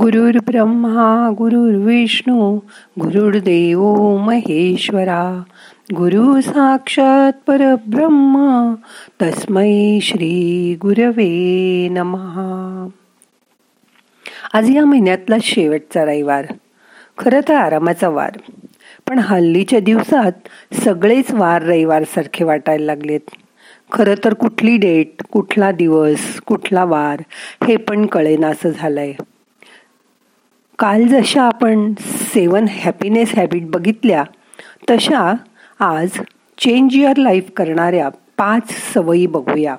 गुरुर् ब्रह्मा गुरुर्विष्णू गुरुर्देव महेश्वरा गुरु साक्षात परब्रह्म तस्मै श्री गुरवे नमहा आज या महिन्यातला शेवटचा रविवार. खरं तर आरामाचा वार. पण हल्लीच्या दिवसात सगळेच वार रविवार सारखे वाटायला लागलेत. खरं तर कुठली डेट कुठला दिवस कुठला वार हे पण कळेनासं झालंय. काल जशा आपण सेवन हॅपीनेस हॅबिट बघितल्या तशा आज चेंज युअर लाईफ करणाऱ्या पाच सवयी बघूया.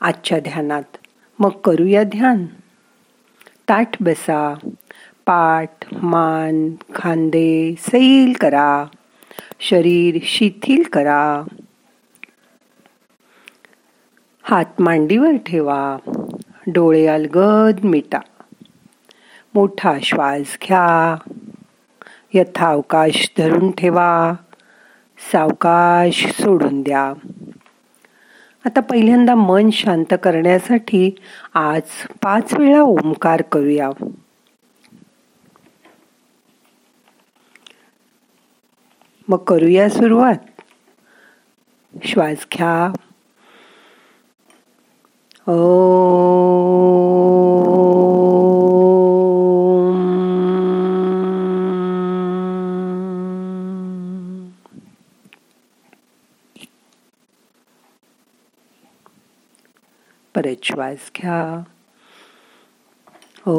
आजच्या ध्यानात मग करूया ध्यान. ताठ बसा पाठ मान खांदे सैल करा शरीर शिथिल करा. हात मांडीवर ठेवा डोळे अलगद मिटा. मोठा श्वास घ्या. यथावकाश धरून ठेवा. सावकाश सोडून द्या. आता पहिल्यांदा मन शांत करण्यासाठी आज पाच वेळा ओंकार करूया. मग करूया सुरुवात. श्वास घ्या. ओ. परत श्वास घ्या ओ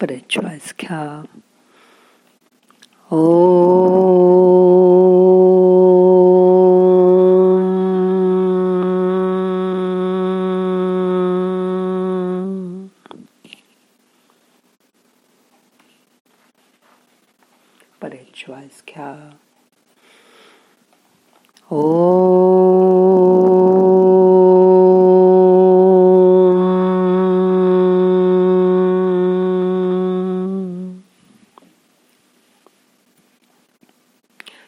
परत श्वास घ्या ओ घ्या ओ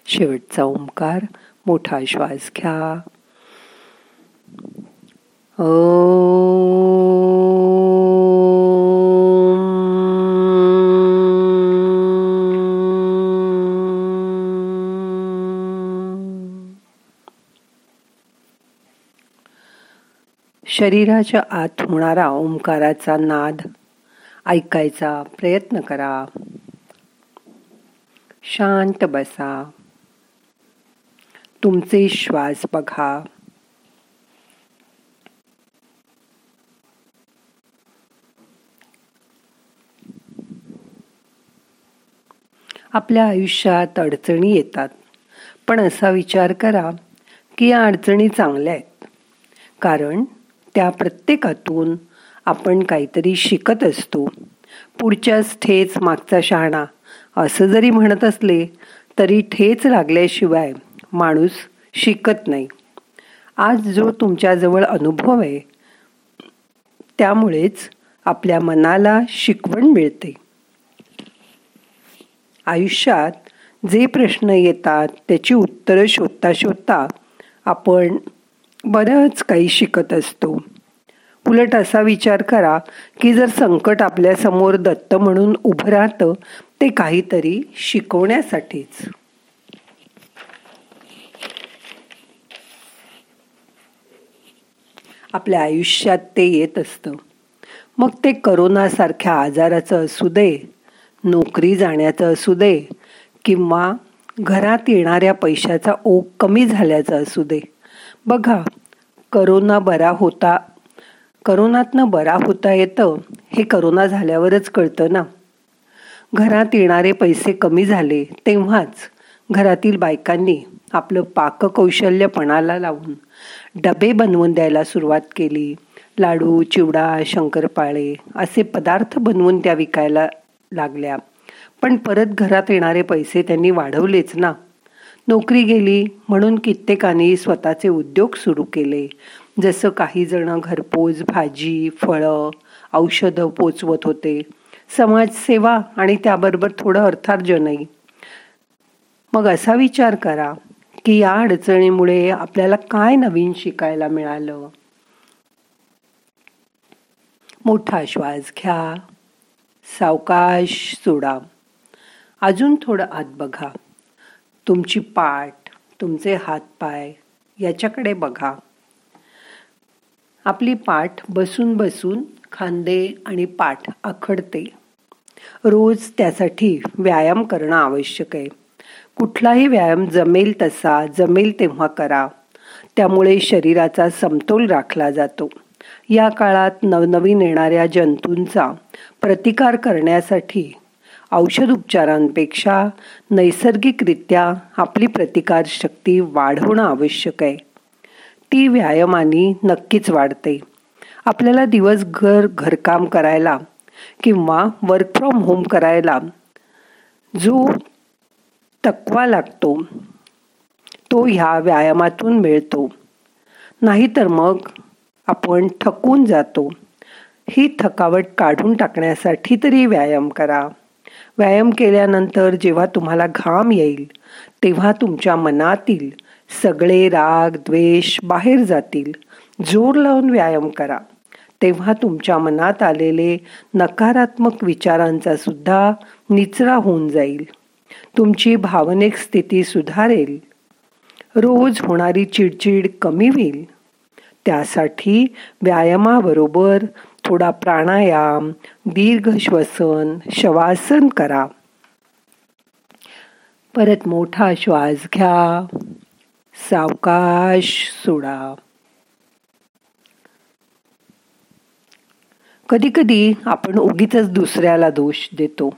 शेवटचा ओंकार मोठा श्वास घ्या। ओ शरीराच्या आत होणारा ओंकाराचा नाद ऐकायचा प्रयत्न करा. शांत बसा. तुमचे श्वास बघा. आपल्या आयुष्यात अडचणी येतात पण असा विचार करा की या अडचणी चांगल्या आहेत. कारण त्या प्रत्येकातून आपण काहीतरी शिकत असतो. पुढच्याच ठेच मागचा शहाणा असं जरी म्हणत असले तरी ठेच लागल्याशिवाय माणूस शिकत नाही. आज जो तुमच्याजवळ अनुभव आहे त्यामुळेच आपल्या मनाला शिकवण मिळते. आयुष्यात जे प्रश्न येतात त्याची उत्तरं शोधता शोधता आपण बरंच काही शिकत असतो. उलट असा विचार करा की जर संकट आपल्यासमोर दत्त म्हणून उभं राहतं ते काहीतरी शिकवण्यासाठीच. आपल्या आयुष्यात ते येत असतं. मग ते करोनासारख्या आजाराचं असू दे नोकरी जाण्याचं असू दे किंवा घरात येणाऱ्या पैशाचा ओघ कमी झाल्याचा असू दे. बघा करोना बरा होता. करोनातनं बरा होता येतं हे करोना झाल्यावरच कळतं ना. घरात येणारे पैसे कमी झाले तेव्हाच घरातील बायकांनी आपलं पाककौशल्य पणाला लावून डबे बनवून द्यायला सुरुवात केली. लाडू चिवडा शंकरपाळे असे पदार्थ बनवून त्या विकायला लागल्या. पण परत घरात येणारे पैसे त्यांनी वाढवलेच ना. नोकरी गेली म्हणून कित्येकाने स्वतःचे उद्योग सुरू केले. जसं काही जण घरपोच भाजी फळं औषधं पोचवत होते. समाजसेवा आणि त्याबरोबर थोडं अर्थार्जनही. मग असा विचार करा की या अडचणीमुळे आपल्याला काय नवीन शिकायला मिळालं? मोठा श्वास घ्या. सावकाश सोडा. अजून थोडं आत बघा. तुमची पाठ तुमचे हातपाय याच्याकडे बघा. आपली पाठ बसून बसून खांदे आणि पाठ आखडते. रोज त्यासाठी व्यायाम करणं आवश्यक आहे. कुठलाही व्यायाम जमेल तसा जमेल तेव्हा करा. त्यामुळे शरीराचा समतोल राखला जातो. या काळात नवनवीन येणाऱ्या जंतूंचा प्रतिकार करण्यासाठी औषध उपचारांपेक्षा नैसर्गिकरित्या आपली प्रतिकार शक्ती वाढवणं आवश्यक आहे. ती व्यायामाने नक्कीच वाढते. आपल्याला दिवसभर घरकाम करायला किंवा वर्क फ्रॉम होम करायला जो तक्वा लागतो तो ह्या व्यायामातून मिळतो. नाहीतर मग आपण थकून जातो. ही थकावट काढून टाकण्यासाठी तरी व्यायाम करा. व्यायाम केल्यानंतर जेव्हा तुम्हाला घाम येईल तेव्हा तुमच्या मनातील सगळे राग द्वेष बाहेर जातील. जोर लावून व्यायाम करा. तेव्हा तुमच्या मनात आलेले नकारात्मक विचारांचा सुद्धा निचरा होऊन जाईल. तुमची भावनिक स्थिती सुधारेल. रोज होणारी चिडचिड कमी होईल. त्यासाठी व्यायामाबरोबर थोडा प्राणायाम दीर्घ श्वसन शवासन करा. परत मोठा श्वास घ्या. सावकाश सोडा. कधी कधी आपण उगीच दुसऱ्याला दोष देतो.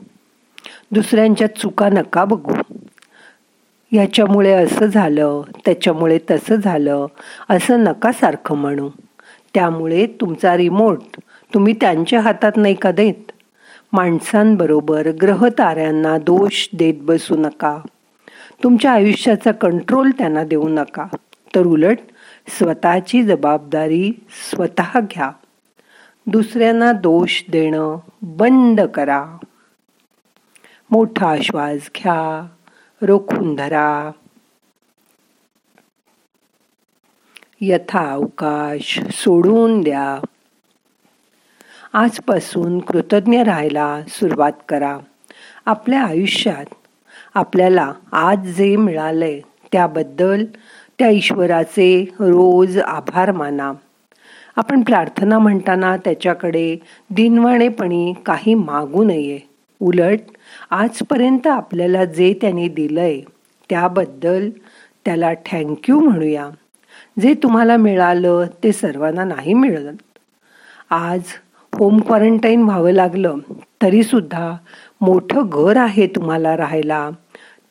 दुसऱ्यांच्या चुका नका बघू. याच्यामुळे असं झालं त्याच्यामुळे तसं झालं असं नका सारखं म्हणू. त्यामुळे तुमचा रिमोट तुम्ही त्यांच्या हातात नाही का देत? माणसांबरोबर ग्रहताऱ्यांना दोष देत बसू नका. तुमच्या आयुष्याचा कंट्रोल त्यांना देऊ नका. तर उलट स्वतःची जबाबदारी स्वतः घ्या. दुसऱ्यांना दोष देणं बंद करा. मोठा श्वास घ्या. रोखून धरा. यथा अवकाश सोडून द्या. आजपासून कृतज्ञ राहायला सुरुवात करा. आपल्या आयुष्यात आपल्याला आज जे मिळालंय त्याबद्दल त्या ईश्वराचे रोज आभार माना. आपण प्रार्थना म्हणताना त्याच्याकडे दिनवाणेपणी काही मागू नये. उलट आजपर्यंत आपल्याला जे त्यांनी दिलंय त्याबद्दल त्याला थँक्यू म्हणूया. जे तुम्हाला मिळालं ते सर्वांना नाही मिळत. आज होम क्वारंटाईन व्हावं लागलं. तरी सुद्धा मोठं घर आहे तुम्हाला राहायला.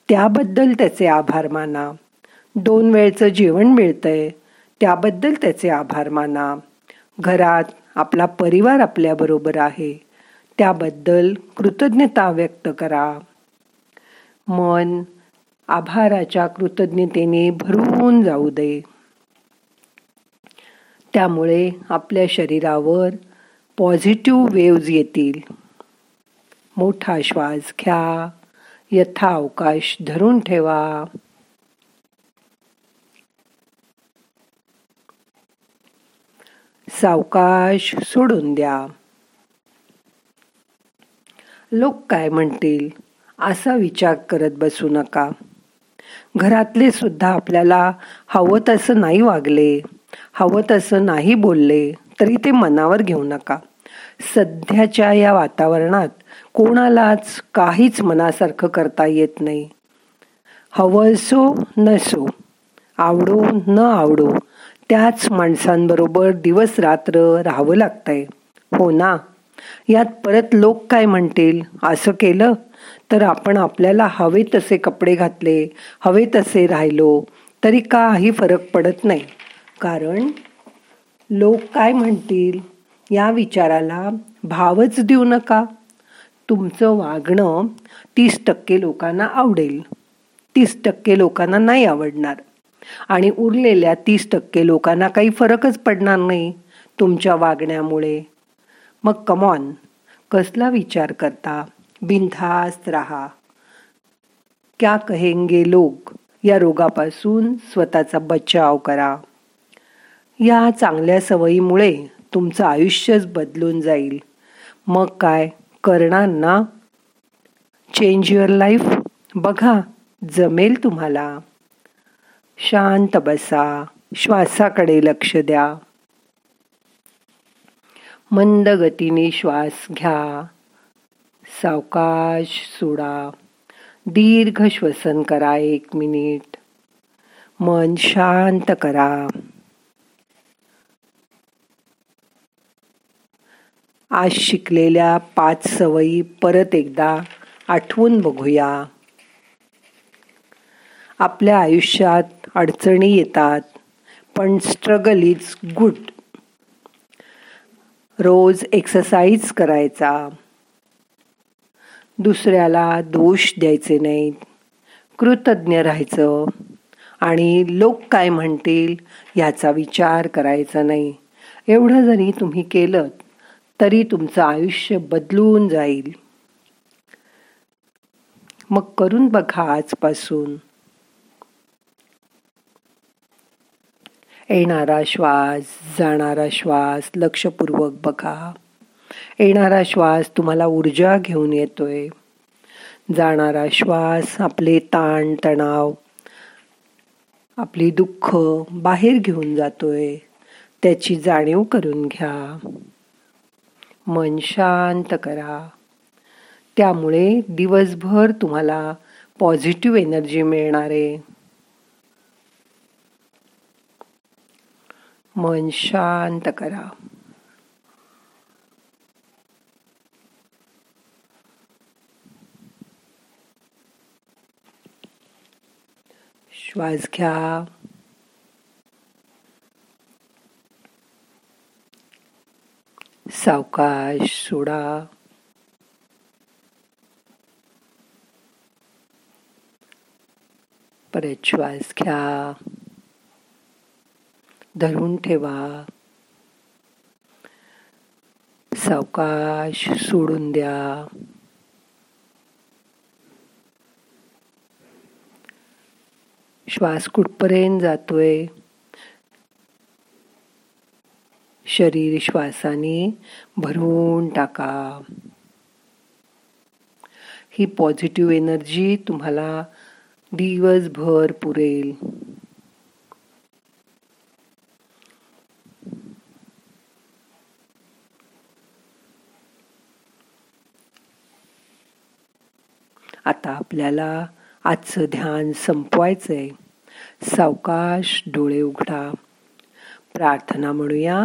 त्याबद्दल त्याचे आभार माना. दोन वेळचं जेवण मिळतंय. त्याबद्दल त्याचे आभार माना. घरात आपला परिवार आपल्याबरोबर आहे. त्याबद्दल कृतज्ञता व्यक्त करा. मन आभाराच्या कृतज्ञतेने भरून जाऊ दे. त्यामुळे आपल्या शरीरावर पॉझिटिव्ह वेव्ज येतील. मोठा श्वास घ्या. यथा अवकाश धरून ठेवा. सावकाश सोडून द्या. लोक काय म्हणतील? असा विचार करत बसू नका. घरातले सुद्धा आपल्याला हवं तसं नाही वागले हवं तसं नाही बोलले. तरी ते मनावर घेऊ नका. सध्याच्या या वातावरणात कोणालाच काहीच मनासारखं करता येत नाही. हवं असो नसो आवडो न आवडो त्याच माणसांबरोबर दिवस रात्र राहावं लागतंय. हो ना? यात परत लोक काय म्हणतील? असं केलं तर आपण आपल्याला हवे तसे कपडे घातले हवे तसे राहिलो तरी काही फरक पडत नाही. कारण लोक काय म्हणतील? या विचाराला भावच देऊ नका. तुमचं वागणं तीस टक्के लोकांना आवडेल. तीस टक्के लोकांना नाही आवडणार. आणि उरलेल्या तीस टक्के लोकांना काही फरकच पडणार नाही तुमच्या वागण्यामुळे. मग कमॉन कसला विचार करता? बिनधास्त राहा. क्या कहेंगे लोक? या रोगापासून स्वतःचा बचाव करा. या चांगल्या सवयीमुळे तुमचं आयुष्यच बदलून जाईल. मग काय करणार ना चेंज युअर लाईफ बघा जमेल तुम्हाला. शांत बसा. श्वासाकडे लक्ष द्या. मंद गतीने श्वास घ्या. सावकाश सोडा. दीर्घ श्वसन करा एक मिनिट. मन शांत करा. आज शिकलेल्या पाच सवयी परत एकदा आठवून बघूया. आपल्या आयुष्यात अडचणी येतात पण स्ट्रगल इज गुड रोज एक्सरसाइज करायचा. दुसऱ्याला दोष द्यायचे नाहीत. कृतज्ञ राहायचं. आणि लोक काय म्हणतील ह्याचा विचार करायचा नाही. एवढं जरी तुम्ही केलं तरी तुमचं आयुष्य बदलून जाईल. मग करून बघा आजपासून. येणारा श्वास जाणारा श्वास लक्षपूर्वक बघा. येणारा श्वास तुम्हाला ऊर्जा घेऊन येतोय. जाणारा श्वास आपले ताण तणाव आपली दुःख बाहेर घेऊन जातोय. त्याची जाणीव करून घ्या. मन शांत करा. त्यामुळे दिवसभर तुम्हाला पॉझिटिव्ह एनर्जी मिळणार. आहे मन शांत करा. श्वास घ्या. सावकाश सोडा. परत श्वास घ्या. धरून ठेवा. सावकाश सोडून द्या. श्वास कुठपर्यंत जातोय? शरीर श्वासाने भरून टाका. ही पॉझिटिव्ह एनर्जी तुम्हाला दिवसभर पुरेल. आता आपल्याला आजचं ध्यान संपवायचंय. सावकाश डोळे उघडा. प्रार्थना म्हणूया.